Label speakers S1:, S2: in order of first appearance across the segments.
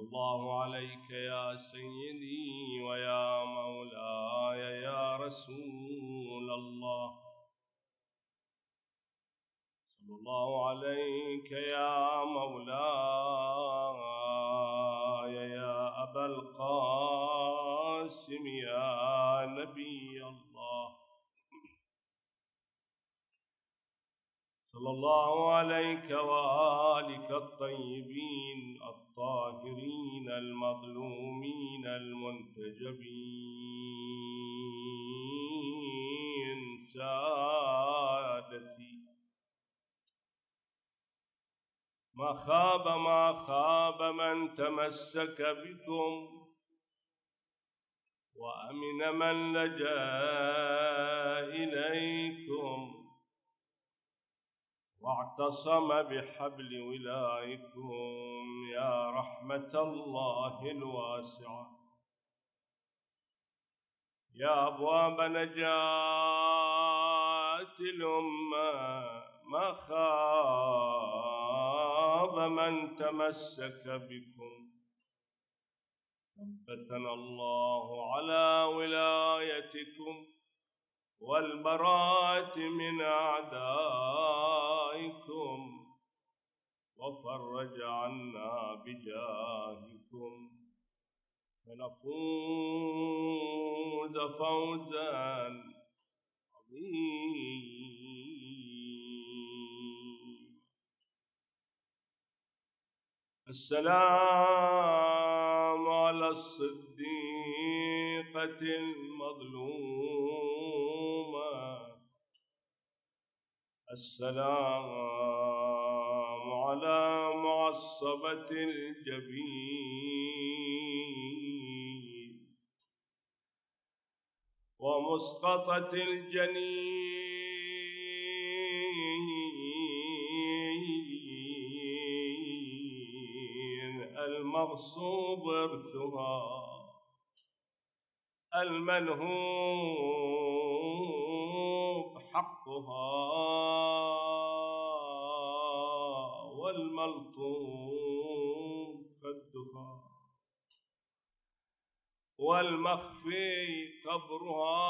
S1: الله عليك يا سيدي ويا مولاي يا رسول الله. صلى الله عليك يا مولاي يا أبا القاسم يا نبي الله صلى الله عليك وآلك الطيبين الطاهرين المظلومين المنتجبين. سادتي. ما خاب ما خاب من تمسك بكم وأمن من لجأ إليكم. واعتصم بحبل ولائكم يا رحمة الله الواسعة. يا أبواب نجاة الأمة ما خاب من تمسك بكم. ثبتنا الله على ولايتكم. والبراءة من أعدائكم وفرج عنا بجاهكم فنفوز فوزا عظيما. السلام على الصديقة المظلومة السلام على معصبة الجبين ومسقطة الجنين المغصوب ارثها المنهوب حقها والملطوم خدها والمخفي قبرها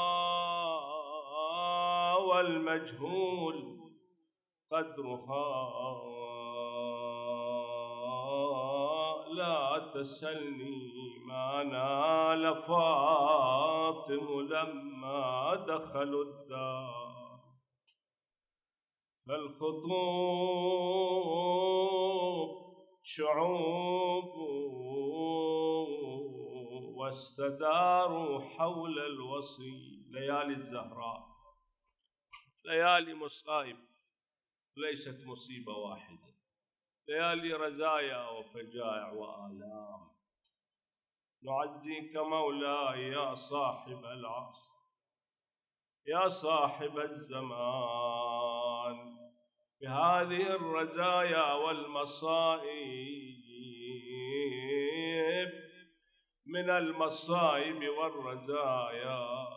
S1: والمجهول قدرها لا تسلني ما نال فاطم لما دخلوا الدار فالخطوب شعوب واستداروا حول الوصي. ليالي الزهراء. ليالي مصائب. ليست مصيبة واحدة. ليالي رزايا وفجائع وآلام. نعزيك مولاي يا صاحب العصر. يا صاحب الزمان. بهذه الرزايا والمصائب من المصائب والرزايا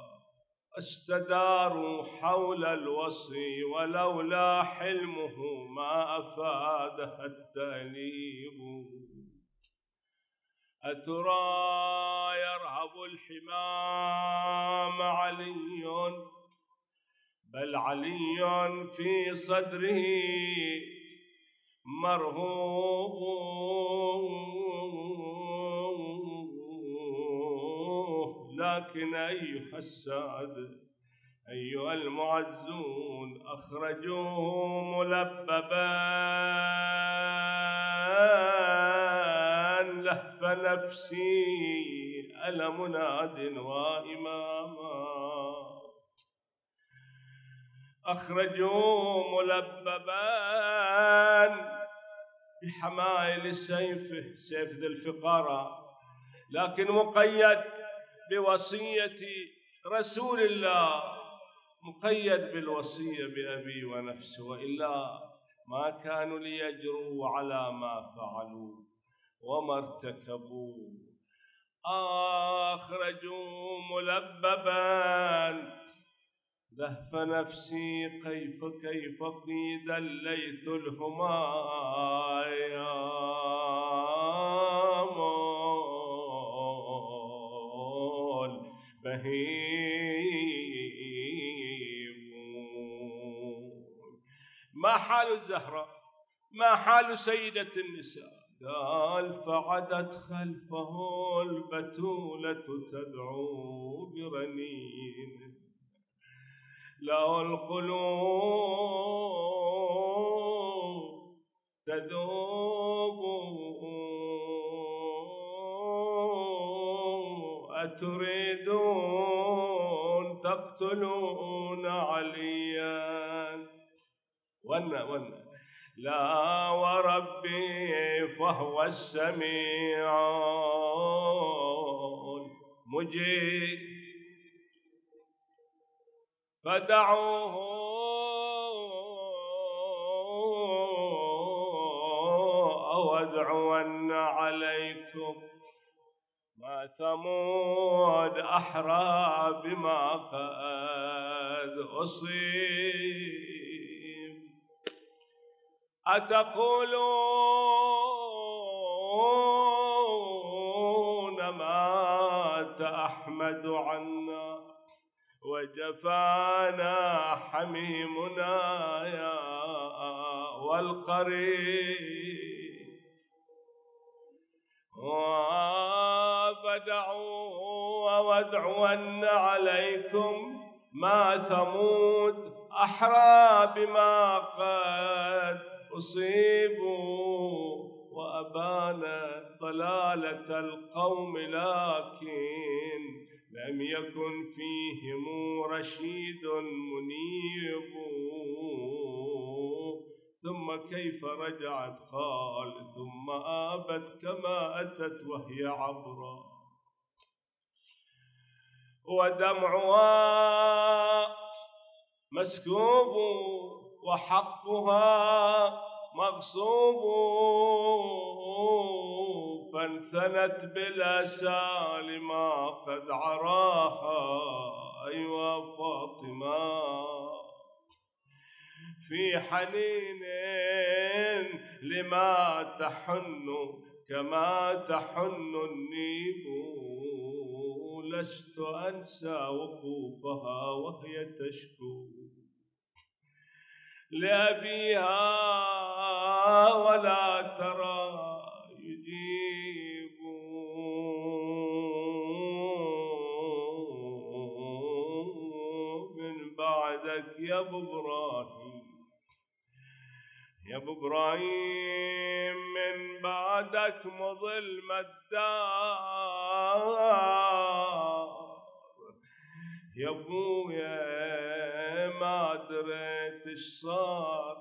S1: استداروا حول الوصي ولولا حلمه ما أفادها التأليب أترى يرهب الحمام علي؟ بل علي في صدره مرهوب. لكن أيها السادة أيها المعزون أخرجوه ملببا. لهف نفسي ألم ناد وإماما. أخرجوه ملببا بحمائل سيفه سيف ذي الفقارة لكن مقيد بوصية رسول الله مقيد بالوصية بأبي ونفسه وإلا ما كانوا ليجروا على ما فعلوا وما ارتكبوا. أخرجوا ملببا لهف نفسي كيف كيف قيد الليث الهمايام بهيم. ما حال الزهرة؟ ما حال سيدة النساء؟ قال فعدت خلفه البتولة تدعو برنين. له القلوب تذوب أتريدون تقتلون عليا؟ ون ون لا وربي فهو السميع مجيب فدعوه أو عليكم. ما ثمود أحرى بما قد أصيب. أتقولون مات أحمد عنا وجفانا حميمنا يا والقريب وبدعوا وادعون عليكم ما ثمود أحرى بما قد أصيبوا وأبان ضلالة القوم لكن لم يكن فيهم رشيد منيب. ثم كيف رجعت؟ قال ثم آبت كما أتت وهي عبرا ودمعها مسكوب وحقها مغصوب. فانثنت بالأسى لما قد عراها أيوا فاطمة. في حنين لما تحن كما تحن النيب. لست أنسى وقوفها وهي تشكو. لأبيها ولا ترى أبو إبراهيم. يا أبو إبراهيم من بعدك مظلم الدار. يا أبويا ما دريت إيش صار.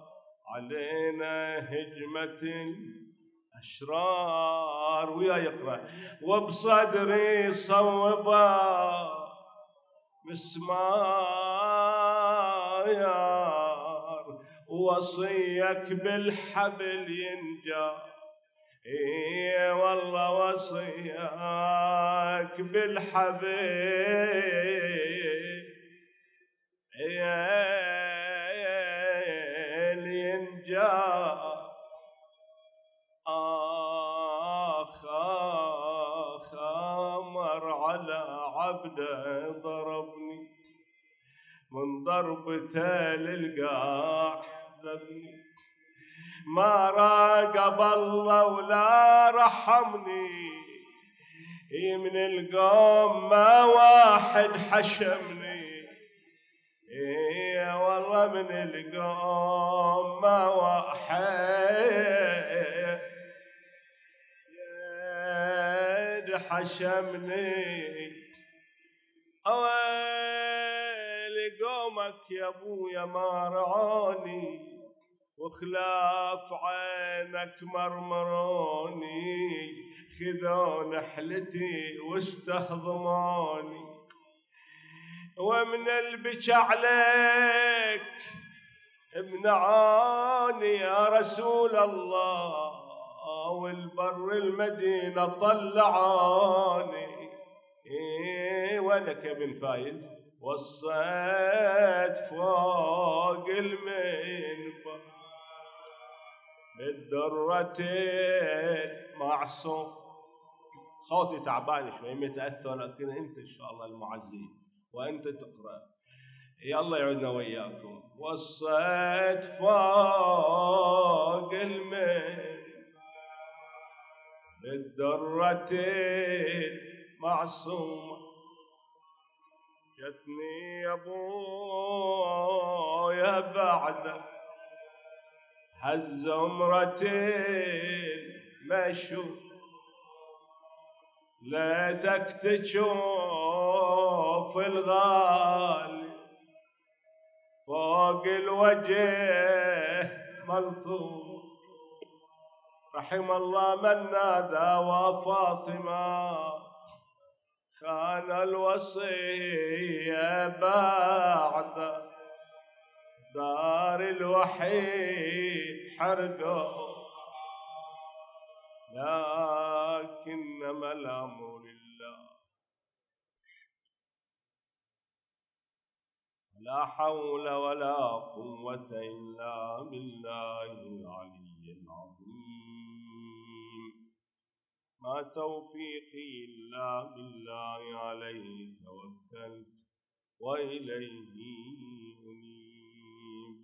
S1: علينا هجمة الأشرار. ويا يقرأ. وبصدري صوبا مسمار. وصيك بالحبل ينجر اي والله وصيك بالحبيب ينجا آخ آخ مر على عبده ضربني. من ضربته للقاع ما راقب الله ولا رحمني. من القوم ما واحد حشمني. اي والله من القوم ما واحد حشمني. اويل قومك يا أبويا ما رعوني وخلاف عينك مرمروني خذوا نحلتي واستهضموني ومن البكى عليك امنعاني يا رسول الله والبر المدينة طلعاني. إيه وينك يا ابن فايز؟ وصيت فوق المنبر. بالدرتين معصوم. صوتي تعبان شوي متأثر لكن أنت إن شاء الله المعزي وأنت تقرأ. يلا يعودنا وياكم وصيت فوق المين بالدرة معصومة جتني يا أبويا بعد هالزمرة مشوا ليتك تشوف الغالي فوق الوجه ملطوف. رحم الله من نادى وفاطمة. خان الوصية بعد دار الوحي حرقوا لكنما الأمر لله. لا حول ولا قوة إلا بالله العلي العظيم. ما توفيقي إلا بالله عليه توكلت وإليه أنيب.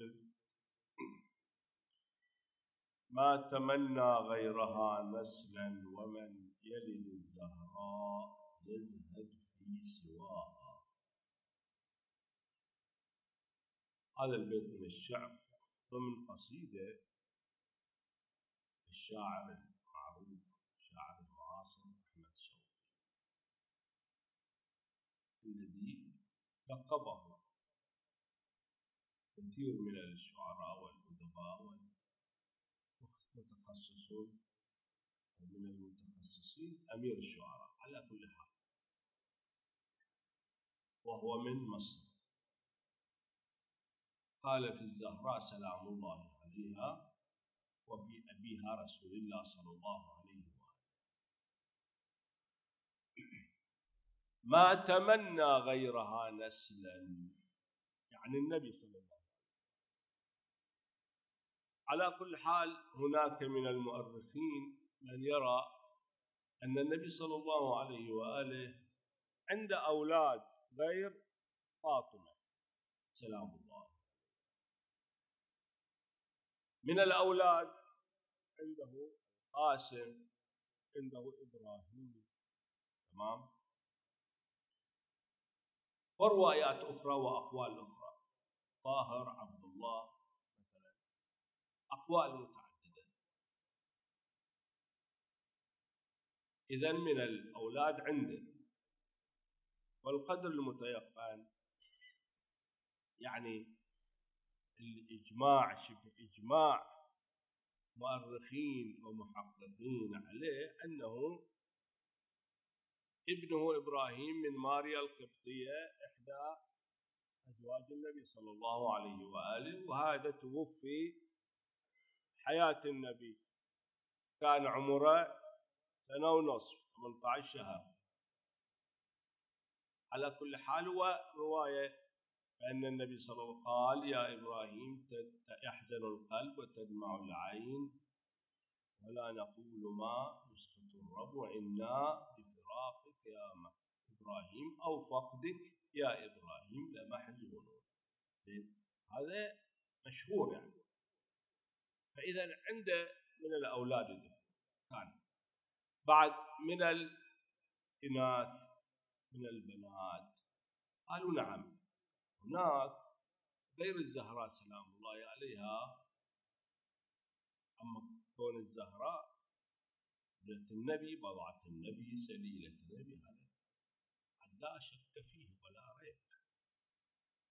S1: ما تمنى غيرها نسلا ومن يلد الزهراء يزهد في سواها. هذا البيت من الشعر ضمن قصيدة الشاعر لقبه. كثير من الشعراء والأدباء والمتخصصون ومن المتخصصين أمير الشعراء على كل حال. وهو من مصر. قال في الزهراء سلام الله عليها وفي أبيها رسول الله صلى الله عليه ما تمنى غيرها نسلا. يعني النبي صلى الله عليه وسلم. على كل حال هناك من المؤرخين من يرى أن النبي صلى الله عليه وآله عند أولاد غير فاطمة. سلام الله. من الأولاد عنده قاسم عنده إبراهيم. تمام؟ وروايات أخرى وأقوال أخرى. طاهر عبد الله مثلا. أقوال متعددة. إذا من الأولاد عنده. والقدر المتيقن يعني الإجماع شبه إجماع مؤرخين ومحققين عليه أنه ابنه إبراهيم من ماريا القبطية إحدى أزواج النبي صلى الله عليه وآله وهذا توفي حياة النبي. كان عمره سنة ونصف 18 شهر. على كل حال هو رواية فأن النبي صلى الله عليه وسلم قال يا إبراهيم يحزن القلب وتدمع العين ولا نقول ما يسخط الرب وإنا يا إبراهيم أو فقدك يا إبراهيم لمحزونون زين؟ هذا مشهور يعني. فإذا عنده من الأولاد كان بعد من الإناث من البنات؟ قالوا نعم. هناك غير الزهراء سلام الله عليها أما كون الزهراء بنت النبي بضعة النبي سليلة النبي هذا. لا شك فيه ولا ريب.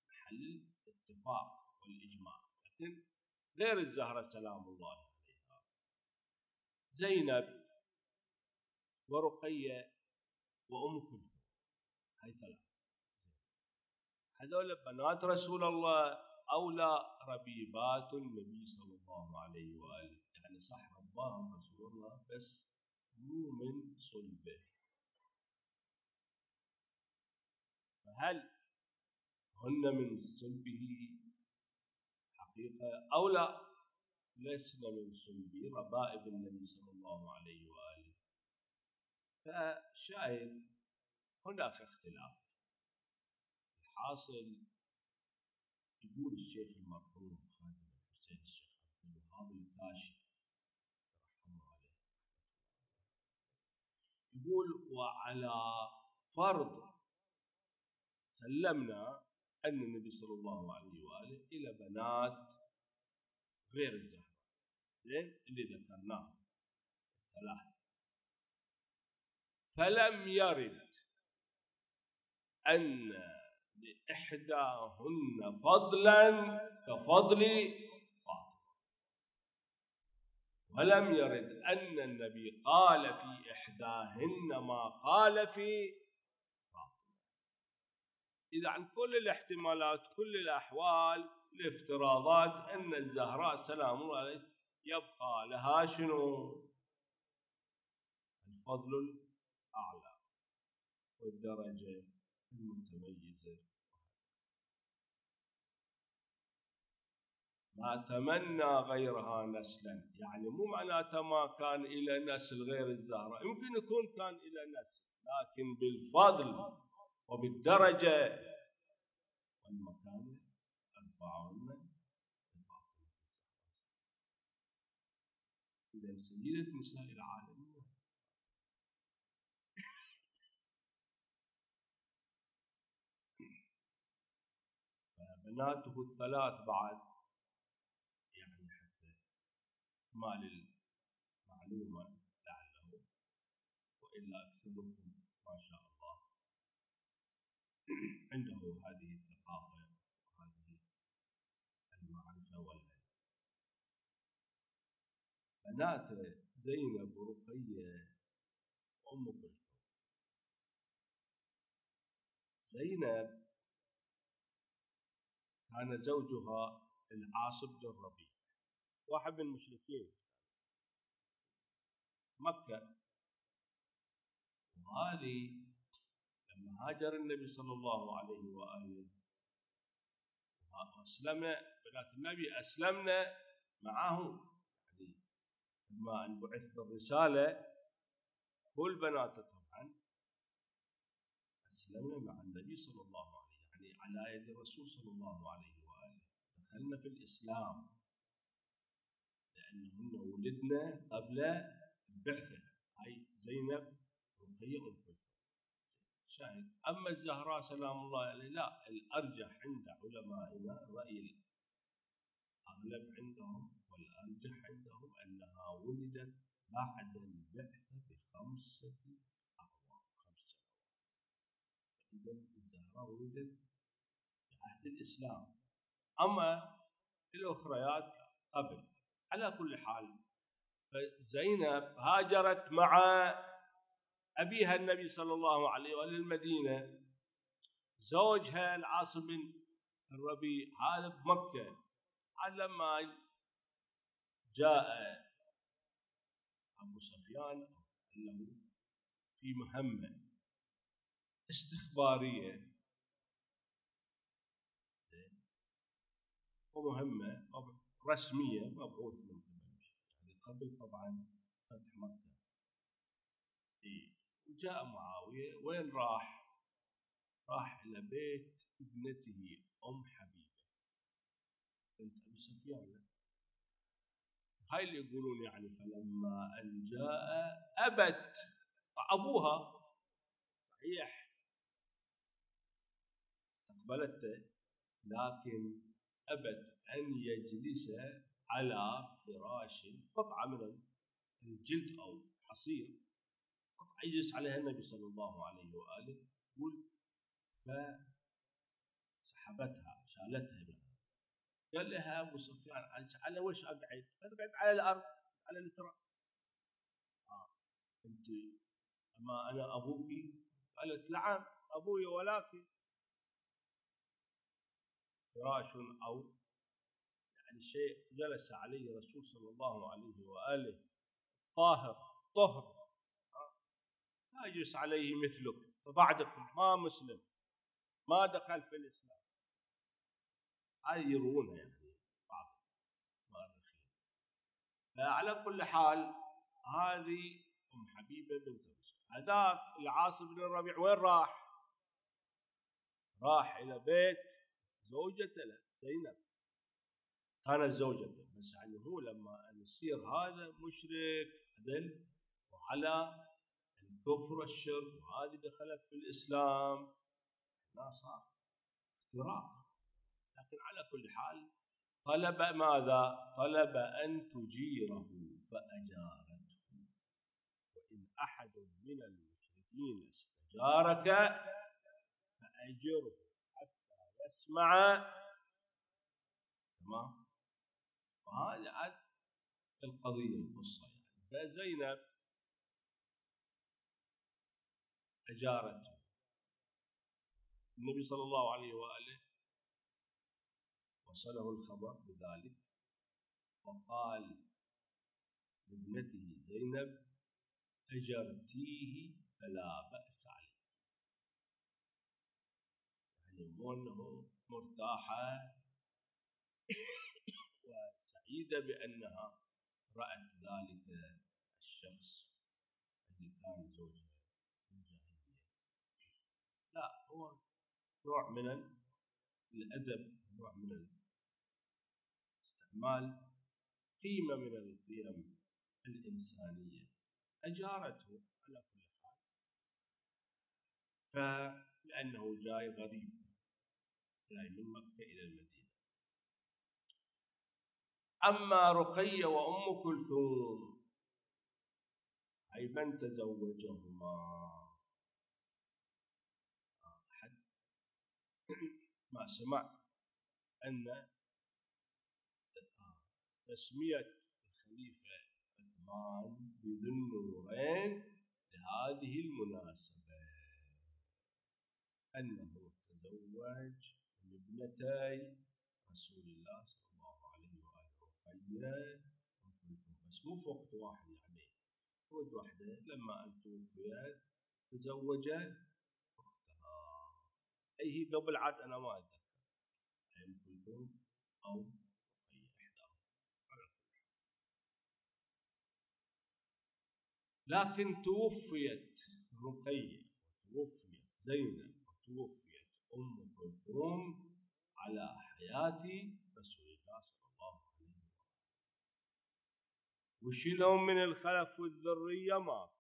S1: محل الاتفاق والإجماع. لكن غير الزهرة سلام الله عليها. زينب ورقية وأم كلثوم. هاي ثلاث هذول بنات رسول الله أولى ربيبات النبي صلى الله عليه وآله. يعني صح رباهم رسول الله بس مو من صلبه. فهل هن من صلبه حقيقة أو لا؟ لسنا من صلبه ربائب النبي صلى الله عليه وآله. فشاهد هناك اختلاف. الحاصل يقول الشيخ المرحوم خادم الحسين الشيخ عبد الوهاب الكاشي رحمه عليه يقول وعلى فرض. سلمنا أن النبي صلى الله عليه وآله إلى بنات غير الزهراء. اللي ذكرناه. الثلاث. فلم يرد أن لإحداهن فضلا كفضل ولم يرد أن النبي قال في إحداهن ما قال في فاطمة. إذا عن كل الاحتمالات كل الأحوال الافتراضات أن الزهراء سلام الله عليه يبقى لها شنو؟ الفضل الأعلى والدرجة المتميزة. ما تمنى غيرها نسلا. يعني مو معناته ما كان إلى نسل غير الزهرة. يمكن يكون كان إلى نسل لكن بالفضل وبالدرجة. والمكانة أرفعهن إذا سيدة نساء العالمين فبناته الثلاث بعد يعني حتى إكمال المعلومة لعله وإلا أكثركم ما شاء الله. عنده هذه الثقافة وهذه المعرفة والعلم. بنات زينب ورقية وأم كلثوم. زينب كان زوجها العاص بن الربيع. واحد من المشركين. مكة. وهذه لما هاجر النبي صلى الله عليه وآله. وأسلم بنات النبي أسلمنا معه. يعني لما أن بعث بالرسالة كل بناته طبعا أسلمنا مع النبي صلى الله عليه يعني على يد الرسول صلى الله عليه وآله. دخلنا في الإسلام. لأنهن ولدنا قبل البعثة. هاي زينب أم كلثوم. شاهد. أما الزهراء سلام الله عليه لا الأرجح عند علمائنا الرأي الأغلب عندهم والأرجح عندهم أنها ولدت بعد البعثة بخمسة أعوام خمس سنوات. الزهراء ولدت في عهد الإسلام. أما الأخريات قبل. على كل حال. فزينب هاجرت مع أبيها النبي صلى الله عليه وآله المدينة زوجها العاصم بن الربيع هذا بمكة. لما جاء أبو سفيان في مهمة استخبارية. ومهمة رسمية مبعوث من قبل يعني قبل طبعا فتح مكة. وجاء معاوية. وين راح؟ راح إلى بيت ابنته أم حبيبة. بنت أبي سفيان. هاي اللي يقولون يعني فلما أن جاء أبت أبوها. صحيح. استقبلته لكن أبت أن يجلس على فراش قطعة من الجلد أو حصير قطعة يجلس عليها النبي صلى الله عليه وآله يقول فسحبتها شالتها يعني قال لها أبو سفيان على وش أقعد؟ اقعد على الأرض على التراب آه. أنت أما أنا أبوك قالت نعم أبوي ولكن فراش أو يعني شيء جلس عليه الرسول صلى الله عليه وآله طاهر طهر. لا يجلس عليه مثلك فبعدكم ما مسلم ما دخل في الإسلام. هذه يروونها يعني بعض المؤرخين. فعلى كل حال هذه أم حبيبة بنت هذاك العاص بن الربيع وين راح؟ راح إلى بيت زوجته له زينب. كانت زوجته بس يعني هو لما يصير هذا مشرك عدل وعلى الكفر والشرك وهذه دخلت في الإسلام. لا صار افتراق. لكن على كل حال طلب ماذا؟ طلب أن تجيره فأجارته. وإن أحد من المشركين استجارك فأجره. يسمع تمام؟ وهذا عاد القضية القصة يعني. فزينب اجارته النبي صلى الله عليه وآله وصله الخبر بذلك فقال لابنته زينب أجرتيه فلا بأس عليك مو انه مرتاحة وسعيدة بأنها رأت ذلك الشخص اللي كان زوجها في الجاهليه لا هو نوع من الأدب نوع من استعمال قيمة من القيم الإنسانية. أجارته على كل حال. فلأنه جاي غريب. جاي من مكه إلى المدينة. أما رقية وأم كلثوم أي من تزوجهما؟ أحد. ما سمع أن تسمية الخليفة عثمان بذي النورين لهذه المناسبة. أنه تزوج ابنتي رسول الله صلى الله عليه وآله. رقية بس. مو في وقت واحد يعني. وقت واحدة. لما أن توفيت تزوج أختها. أي هي قبل عاد أنا ما أتذكر. أم كلثوم أو لكن توفيت. رقية توفيت زينب. وتوفيت. أم كلثوم على حياة رسول الله صلى الله عليه وسلم. وش لهم من الخلف والذرية ما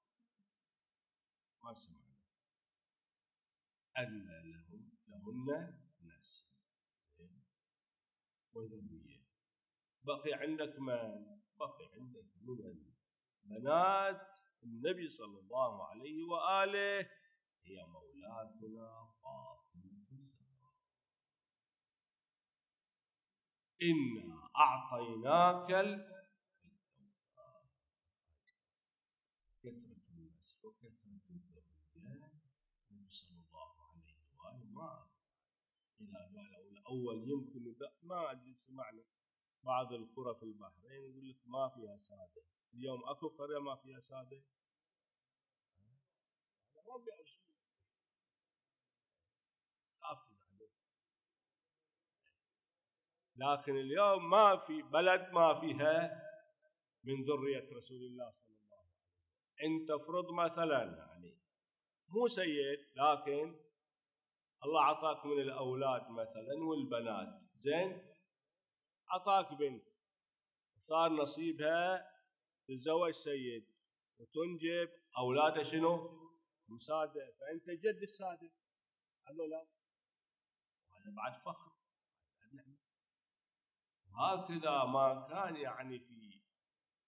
S1: ما سمعنا. أن لهم لهن نسل وذرية. بقي عندك من؟ بقي عندك من البنات. النبي صلى الله عليه وآله. هي مولاتنا فاطمة. إنا أعطيناك كثرة الناس وكثرة الذرية صلى الله عليه وآله ما إذا قالوا الأول يمكن ما أدري سمعنا بعض القرى في البحرين يقول لك ما فيها سادة. اليوم أكو قرية ما فيها سادة؟ ربي خاف تزعلون لكن اليوم ما في بلد ما فيها من ذرية رسول الله صلى الله عليه وسلم. انت افرض مثلا يعني مو سيد لكن الله اعطاك من الأولاد مثلا والبنات. زين؟ اعطاك بنت. صار نصيبها تتزوج سيد وتنجب. أولاده شنو؟ مساده فأنت جد الساده قال لا. وهذا بعد فخر. وهكذا ما كان يعني في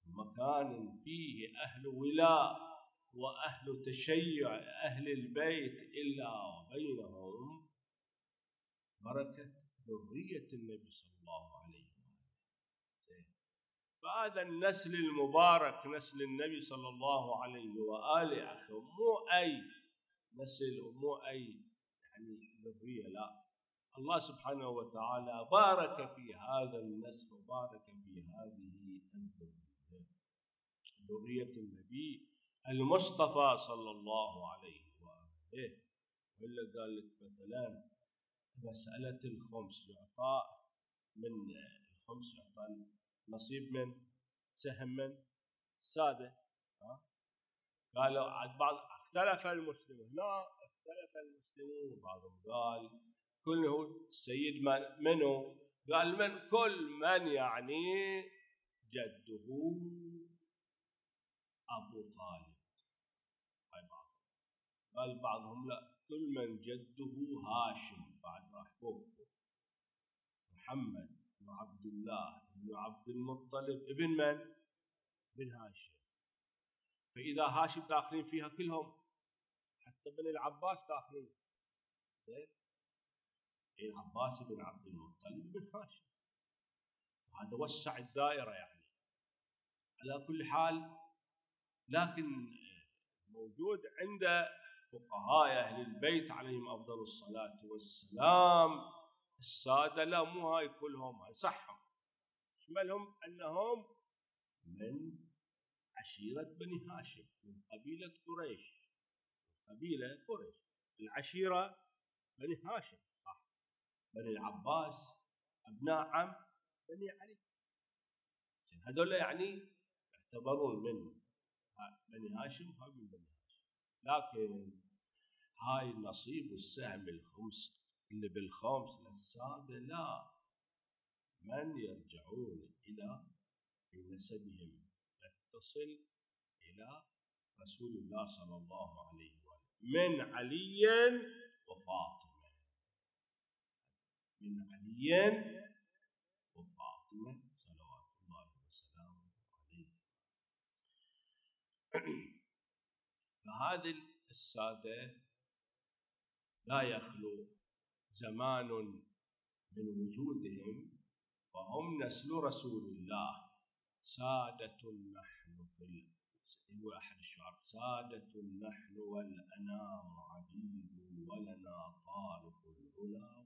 S1: مكان فيه أهل ولاء وأهل تشيع أهل البيت إلا وبينهم بركة ذرية النبي صلى الله عليه وسلم فهذا النسل المبارك نسل النبي صلى الله عليه وآله أخي مو أي نسل ومو أي يعني ذرية لا. الله سبحانه وتعالى بارك في هذا النسل وبارك في هذه الذرية ذرية النبي المصطفى صلى الله عليه وآله. وإلا قال لك مثلا مسألة الخمس يعطى من الخمس يعطى نصيب من سهم من سادة. ها؟ قالوا عاد بعض اختلف المسلمون. هنا اختلف المسلمون. بعضهم قال كله السيد من منو قال من كل من يعني جده أبو طالب. هاي بعض قال بعضهم لا كل من جده هاشم. بعد راح فوق محمد بن عبد الله بن عبد المطلب. ابن من؟ ابن هاشم. فإذا هاشم داخلين فيها كلهم حتى بن العباس داخلين. زين؟ العباس بن عبد المطلب بن هاشم. هذا وسع الدائرة يعني. على كل حال لكن موجود عند فقهاء أهل البيت عليهم أفضل الصلاة والسلام. السادة لا مو هاي كلهم هاي صحهم. شملهم أنهم من عشيرة بني هاشم من قبيلة قريش. قبيلة قريش. العشيرة بني هاشم. بني العباس أبناء عم بني علي. هذول يعني يعتبرون من بني هاشم هاي من بني هاشم. لكن هاي نصيب السهم الخمس اللي بالخمس للسادة لا. من يرجعون إلى بنسبهم يتصل إلى رسول الله صلى الله عليه وسلم من علي وفاطمة. من علي وفاطمة صلوات الله وسلامه عليه. فهذه السادة لا يخلو زمان من وجودهم فهم نسل رسول الله. سادة نحن في هو أحد الشعر سادة نحن والأنام عبيد ولنا طارق العلا.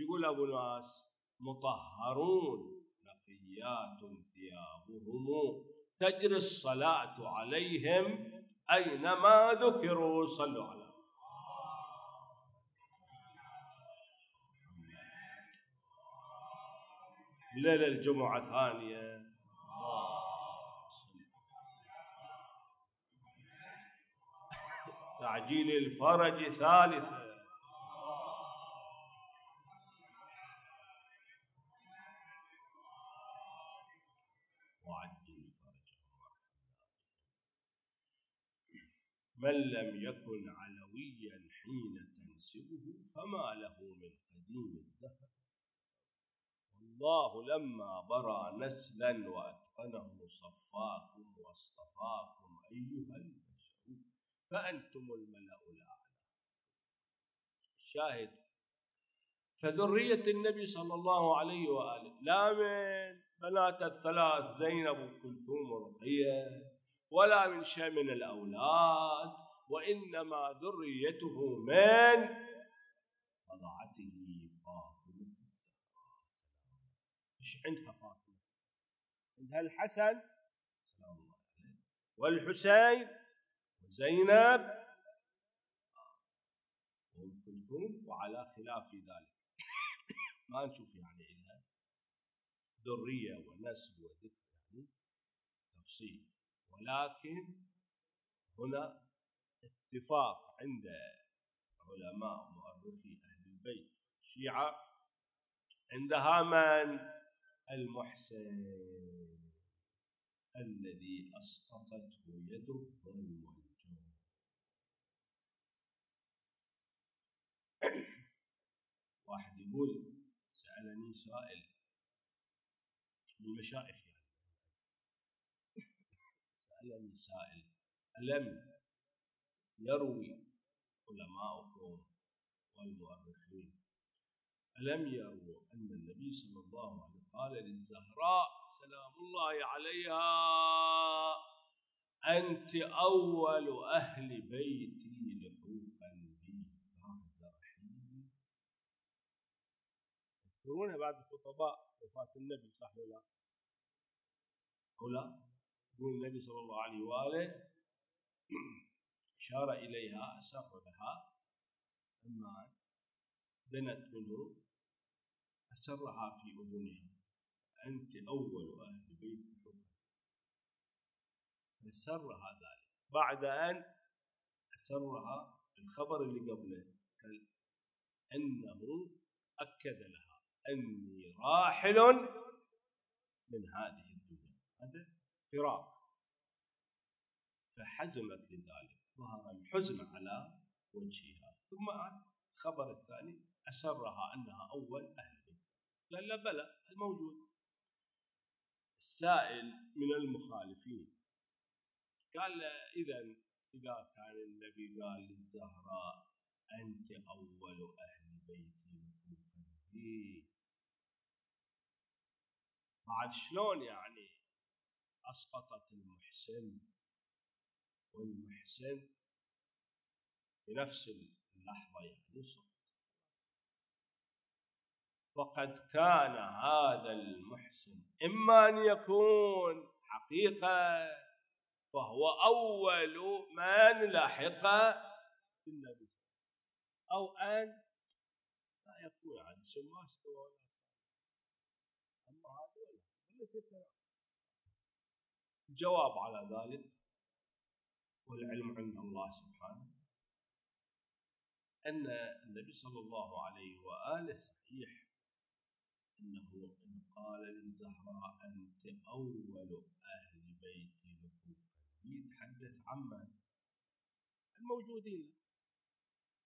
S1: يقول أبو ناس مطهرون نقيات ثيابهم. تجري الصلاة عليهم أينما ذكروا صلوا على ليلة الجمعة ثانية. تعجيل الفرج ثالثة. من لم يكن علويا حين تنسبه فما له من قديم الدهر الله لما برى نسلا وأتقنه صفاكم واصطفاكم أيها البشر فأنتم الملأ الأعلى. الشاهد فذرية النبي صلى الله عليه وآله لا من بنات الثلاث زينب وكلثوم ورقيه ولا من شيء من الأولاد وإنما ذريته من رضعته إيش عندها فاطمة؟ عندها الحسن سلام الله عليه والحسين وزينب. كلثوم وعلى خلاف ذلك. ما نشوف يعني إلها. ذرية ونسب وذكر يعني تفصيل. ولكن هنا اتفاق عند علماء مؤرخي أهل البيت الشيعة عندها من؟ المحسن الذي أسقطته يده الموجه واحد يقول سألني سائل من المشايخ سألني سائل ألم يروي علماؤكم والمؤرخين ألم يروا أن النبي صلى الله عليه وسلم قال للزهراء سلام الله عليها أنت أول أهل بيتي لحوقا بي بعد رحيلي تذكرونها بعد الخطباء وفاة النبي صح ولا لا؟ أو لا؟ يقول النبي صلى الله عليه وآله أشار إليها أسر لها. أما دنت منه أسرها في أذنها. أنت أول أهل بيت الحكم. فسرها ذلك. بعد أن أسرها الخبر اللي قبله قال أنه أكد لها أني راحل من هذه الدنيا. هذا فراق. فحزنت لذلك ظهر الحزن على وجهها. ثم الخبر الثاني أسرها أنها أول أهل البيت قال لا بلى الموجود السائل من المخالفين. قال إذا إذا كان النبي قال للزهراء أنت أول أهل بيتي لكم بعد شلون يعني؟ أسقطت المحسن والمحسن في نفس اللحظة يعني سقط. فقد كان هذا المحسن إما أن يكون حقيقة فهو أول من لحق بالنبي أو أن لا يكون يعني ما استوى أما هذا جواب على ذلك والعلم عند الله سبحانه. أن النبي صلى الله عليه وآله صحيح أنه قال للزهراء أنت أول أهل بيتي لكم يتحدث عمن الموجودين.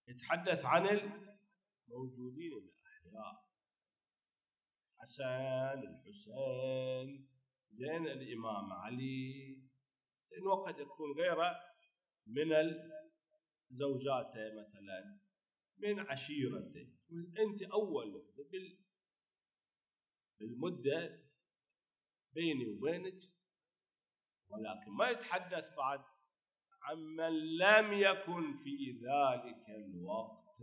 S1: يتحدث عن الموجودين الأحياء حسن الحسين زين الإمام علي. زين وقد يكون غيره من زوجاته مثلا من عشيرته. أنت أول وحدة بالمدة بيني وبينك ولكن ما يتحدث بعد عمن لم يكن في ذلك الوقت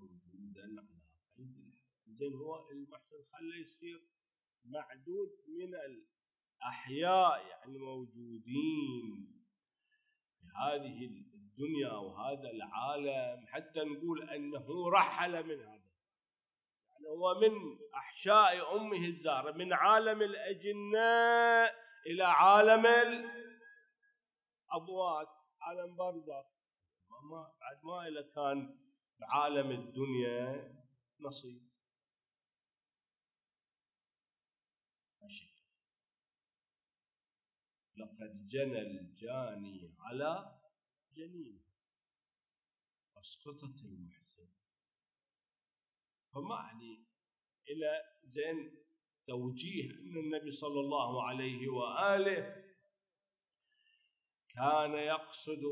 S1: موجودا على قيد زين هو المحسن خلى يصير معدود من الأحياء يعني موجودين في هذه الدنيا وهذا العالم حتى نقول أنه رحل من هذا. يعني هو من أحشاء أمه الزهرة من عالم الأجنة إلى عالم الأبوات عالم برزخ. ما بعد ما إلى كان بعالم الدنيا نصيب. لقد جنى الجاني على جنين. أسقطت المحسن فما يعني إلى زين توجيه أن النبي صلى الله عليه وآله كان يقصد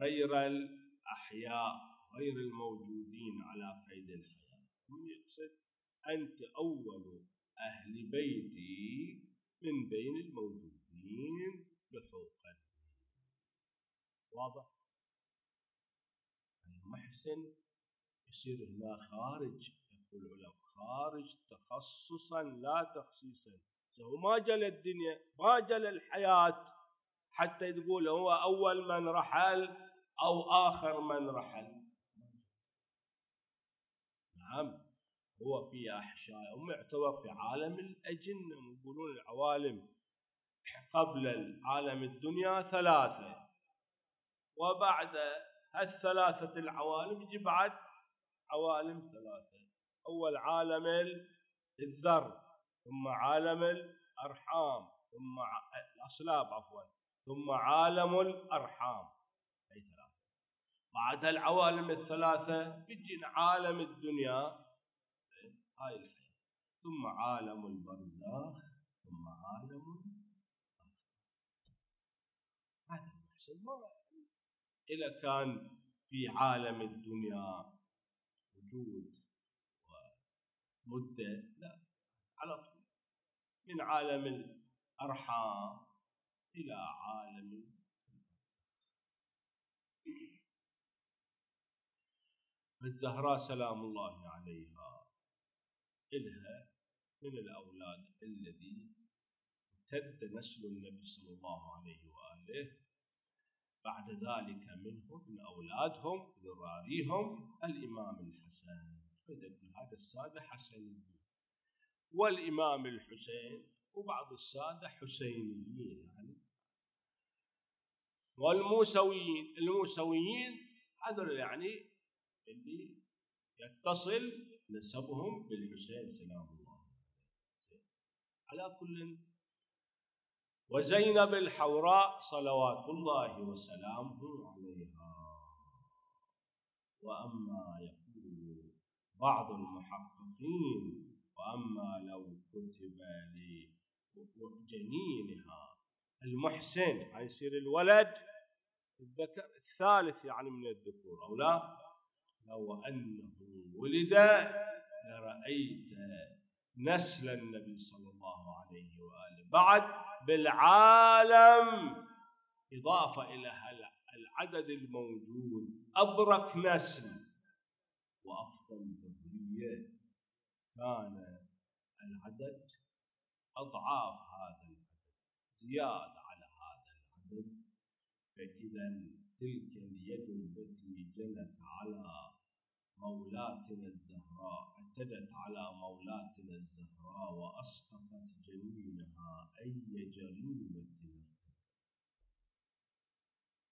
S1: غير الأحياء غير الموجودين على قيد الحياة. من يقصد أنت أول أهل بيتي من بين الموجودين. لحوقا واضح؟ المحسن يصير هنا خارج يقول العلماء خارج تخصصا لا تخصيصا. هو ما جل الدنيا ما جل الحياة حتى تقول هو أول من رحل أو آخر من رحل. نعم هو في أحشاء يعتبر في عالم الأجنة يقولون العوالم. قبل العالم الدنيا ثلاثة. وبعد الثلاثة العوالم يجي بعد عوالم ثلاثة. أول عالم الذر ثم عالم الأرحام ثم الأصلاب عفوا ثم عالم الأرحام. أي ثلاثة. بعد العوالم الثلاثة بيجي عالم الدنيا. هاي الحياة ثم عالم البرزاخ ثم عالم هذا المحسن ما إذا كان في عالم الدنيا وجود ومدة لا على طول. من عالم الأرحام إلى عالم فالزهراء سلام الله عليها إلها من الأولاد الذي امتد نسل النبي صلى الله عليه وآله. بعد ذلك منهم من أولادهم ذراريهم الإمام الحسن. هذا السادة حسنيين والإمام الحسين وبعض السادة حسينيين يعني. والموسويين الموسويين هذول يعني اللي يتصل نسبهم بالحسين سلام الله على كل وزينب الحوراء صلوات الله وسلامه عليها. وأما يقول بعض المحققين وأما لو كتب لجنينها. المحسن هاي يصير الولد الذكر الثالث يعني من الذكور أو لا؟ لو أنه ولد لرأيت نسل النبي صلى الله عليه وآله. بعد بالعالم إضافة إلى العدد الموجود أبرك نسل وأفضل ذرية كان العدد أضعاف هذا العدد زيادة على هذا العدد. فإذا تلك اليد التي جنت على مولاتنا الزهراء اعتدت على مولاتنا الزهراء وأسقطت جنينها. أي جريمه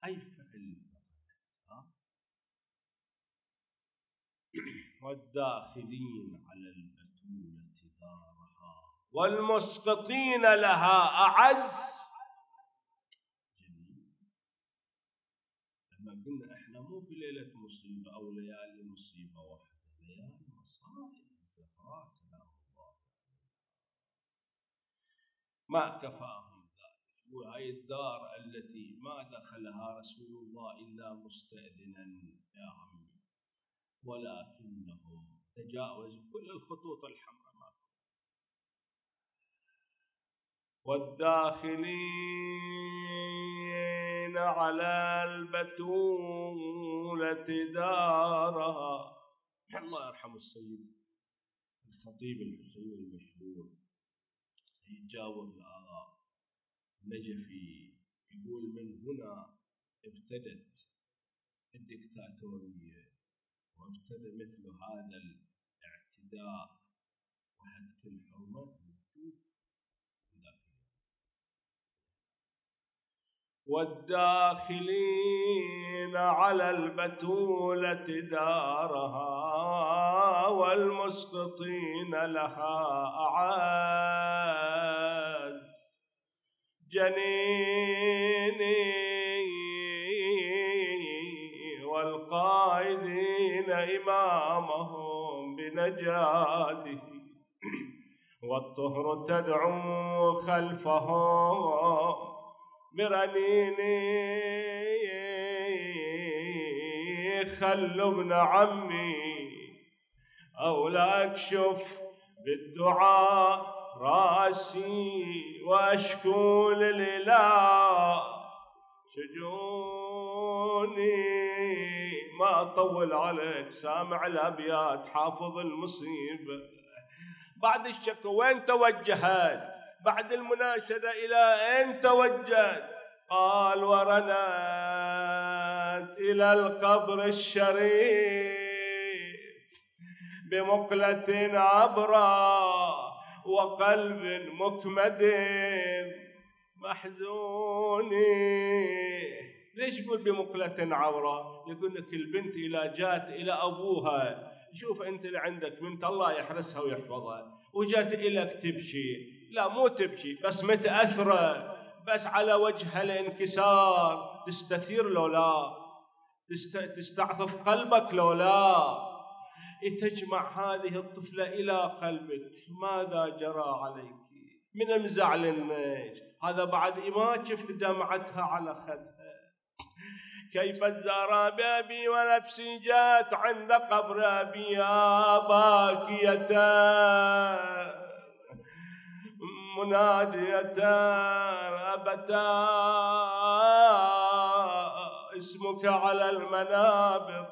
S1: أي فعل فعلتها؟ والداخلين على البتولة دارها والمسقطين لها أعز. جميل. لما قلنا إحنا مو في ليلة مصيبة أو ليالي مصيبة واحدة ليالي مصائب الزهراء سلام الله ما كفاهم ذلك. وهي الدار التي ما دخلها رسول الله إلا مستأذنا يا عمي. ولكنهم تجاوزوا كل الخطوط الحمراء والداخلين على البتولة دارها. الله يرحم السيد الخطيب الحسين المشهور. يجاور الآغا نجفي يقول من هنا ابتدت الدكتاتورية وابتدى مثل هذا الاعتداء. وهتك الحرمة موجود والداخلين على البتولة دارها والمسقطين لها أعاز جنيني والقائدين إمامهم بنجاده والطهر تدعو خلفهم برنيني خلوا ابن عمي. أو لا أكشف بالدعاء رأسي وأشكو للإله. شجوني. ما أطول عليك سامع الأبيات حافظ المصيبة. بعد الشكوى وين توجهت بعد المناشدة إلى أين توجهت قال ورنت إلى القبر الشريف بمقلة عبرة وقلب مكمد محزوني ليش يقول بمقلة عورة يقول لك البنت إذا جات إلى أبوها شوف أنت اللي عندك بنت الله يحرسها ويحفظها وجات إليك تبكي. لا مو تبكي بس متأثرة بس على وجهها الانكسار. تستثير لو لا تست... تستعطف قلبك لو لا. تجمع هذه الطفلة إلى قلبك ماذا جرى عليك؟ من مزعل النج هذا بعد ما شفت دمعتها على خدها. كيف الزهراء بأبي ونفسي جات عند قبر أبيها باكية منادية أبتا اسمك على المنابر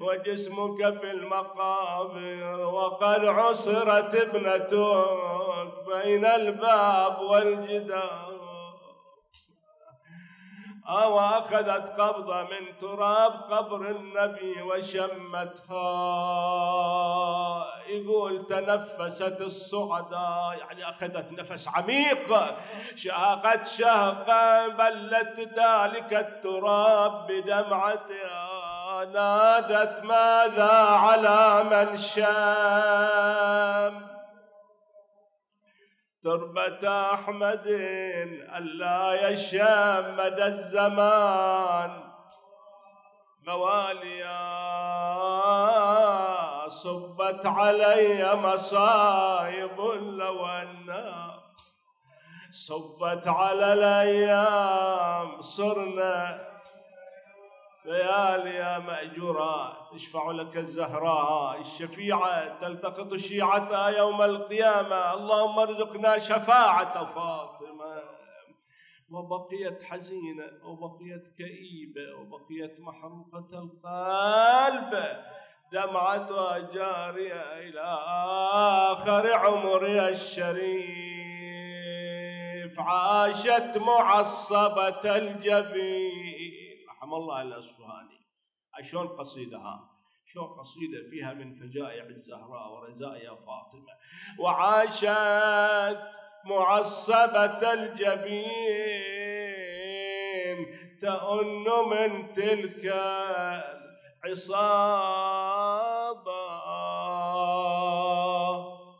S1: وجسمك في المقابر وقد عصرت ابنتك بين الباب والجدار. أو أخذت قبضة من تراب قبر النبي وشمتها يقول تنفست الصعداء يعني أخذت نفس عميق. شاقت شهقا بلت ذلك التراب بدمعتها نادت ماذا على من شام؟ تربة أحمد ألا يشام مدى الزمان غواليا صبت علي مصايب لو أنا صبت على الأيام صرنا ليالي مأجورات تشفع لك الزهراء. الشفيعة تلتقط شيعتها يوم القيامة. اللهم ارزقنا شفاعة فاطمة. وبقيت حزينة وبقيت كئيبة وبقيت محروقة القلب. دمعتها جارية إلى آخر عمرها الشريف. عاشت معصبة الجبين. رحم الله الأصفهاني شلون قصيدة شلون قصيدة فيها من فجائع الزهراء ورزايا فاطمة. وعاشت معصبة الجبين تأن من تلك العصابة.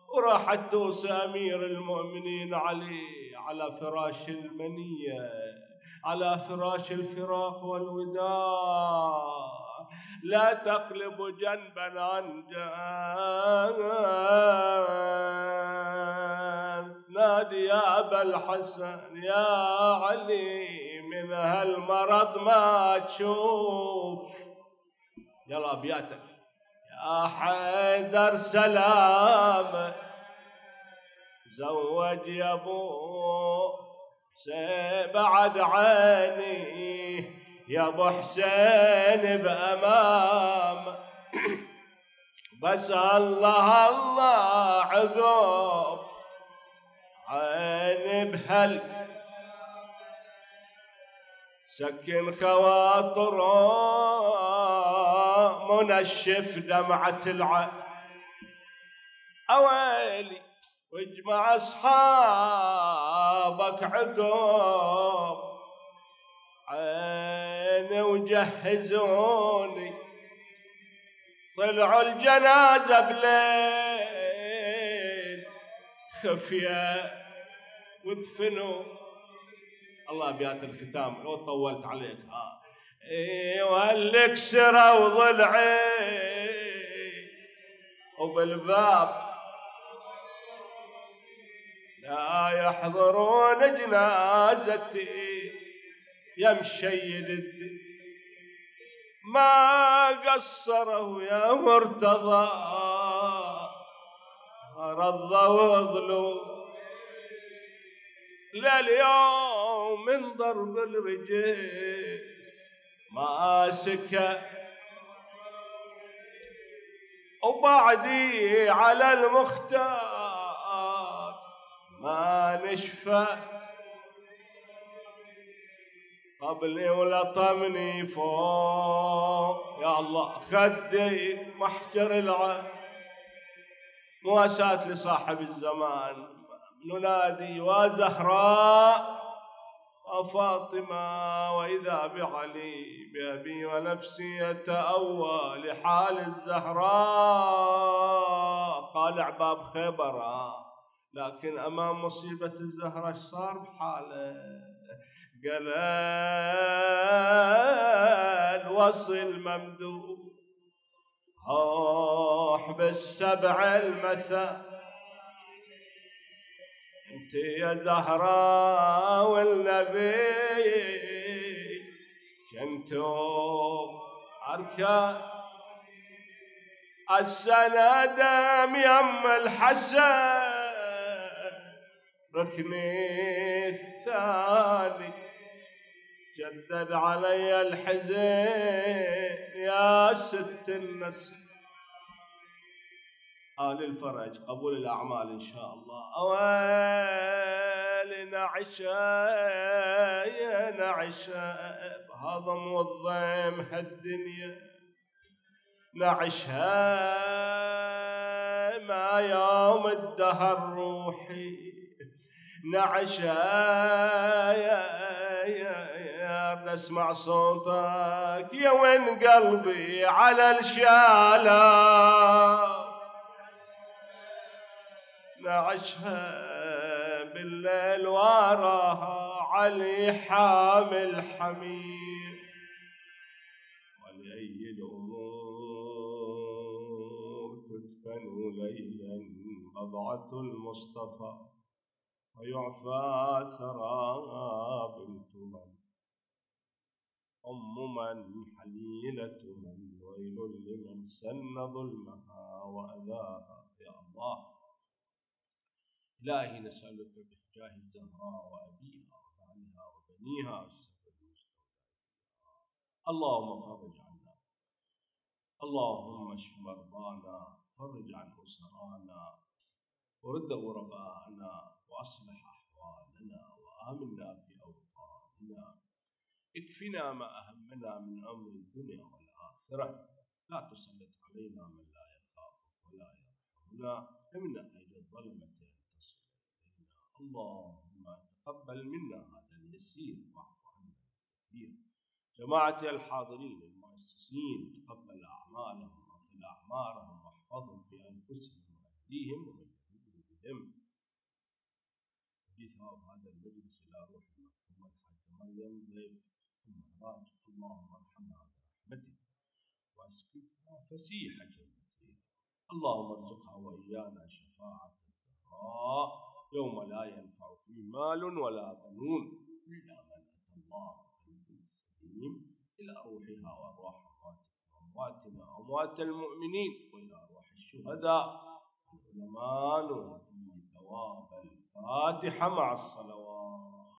S1: وراحت توصي أمير المؤمنين علي على فراش المنية. على فراش الفراق والوداع. لا تقلب جنبا عن جنب. نادي يا أبا الحسن يا علي من هالمرض ما تشوف. يلا أبياتك يا حيدر سلام. زوج يا أبو بعد عيني يا أبو حسين بأمام. بس الله الله عقب عيني بهل. سكن خواطر منشف دمعة العين أويلي واجمع أصحابك عقب. عيني وجهزوني. طلعوا الجنازة بليل. خفية ودفنوا الله ابيات الختام. لو طولت عليك. ها إيه وهلك سرى وضلعي. وبالباب يحضرون جنازتي. يا مشيد الدين. ما قصروا يا مرتضى. رضى وظلوا لليوم من ضرب الرجيس. ماسكه وبعدي على المختار. ما نشفى. قبلي ولطمني فوق. يا الله خدي محجر العين. مواساة لصاحب الزمان. ننادي وزهراء وفاطمة وإذا بعلي بأبي ونفسي يتأوى لحال الزهراء. قال باب خيبر لكن أمام مصيبة الزهرة إيش صار؟ بحاله قال الوصل ممدود روح بالسبع المثا. أنت يا زهراء والنبي كنتم اركان السنة دم يم الحسن ركني الثاني. جدد علي الحزين يا ست النسل. آل الفرج قبول الأعمال إن شاء الله. أويل نعشى نعشى. بهضم والضيم هالدنيا. نعشها ما يوم الدهر روحي. نعشها يا يا نسمع صوتك يا وين قلبي على الشالة نعشها بالليل وراها علي حامل حمير ولأي الأمور تدفن ليلا بضعة المصطفى. ويعفى ثرى بنت من. أم من حليلة من. ويل لمن سن ظلمها وأذاها. يا الله. إلهي نسألك بحجاه الزهراء وأبيها وبعلها وبنيها المستودع اللهم فرج عنا. اللهم اشف مرضانا فرج عن أسرانا ورد غرباءنا وأصلح أحوالنا وآمنا في أوطاننا اكفنا ما أهمنا من أمر الدنيا والآخرة. لا تسلط علينا من لا يخافك ولا يرحمنا. فمنا أيدي الظلمة اللهم تقبل منا هذا اليسير واعف عنا الكثير. جماعتي الحاضرين المؤسسين تقبل أعمالهم واغفر أعمارهم واحفظهم في أنفسهم وأهديهم ومن تهدي بهم ثواب هذا المجلس إلى روح المرحومة الحاجة مريم ضيف ثم راج اللهم ارحمها برحمتك واسكتها فسيح جنتك اللهم ارزقها وإيانا شفاعة الزهراء يوم لا ينفع فيه مال ولا بنون إلا من أتى الله بقلب سليم. إلى روحها وأرواح أمواتنا أموات المؤمنين. وإلى أرواح الشهداء العلماء نهدي ثواب الفاتحة مع الصلوات.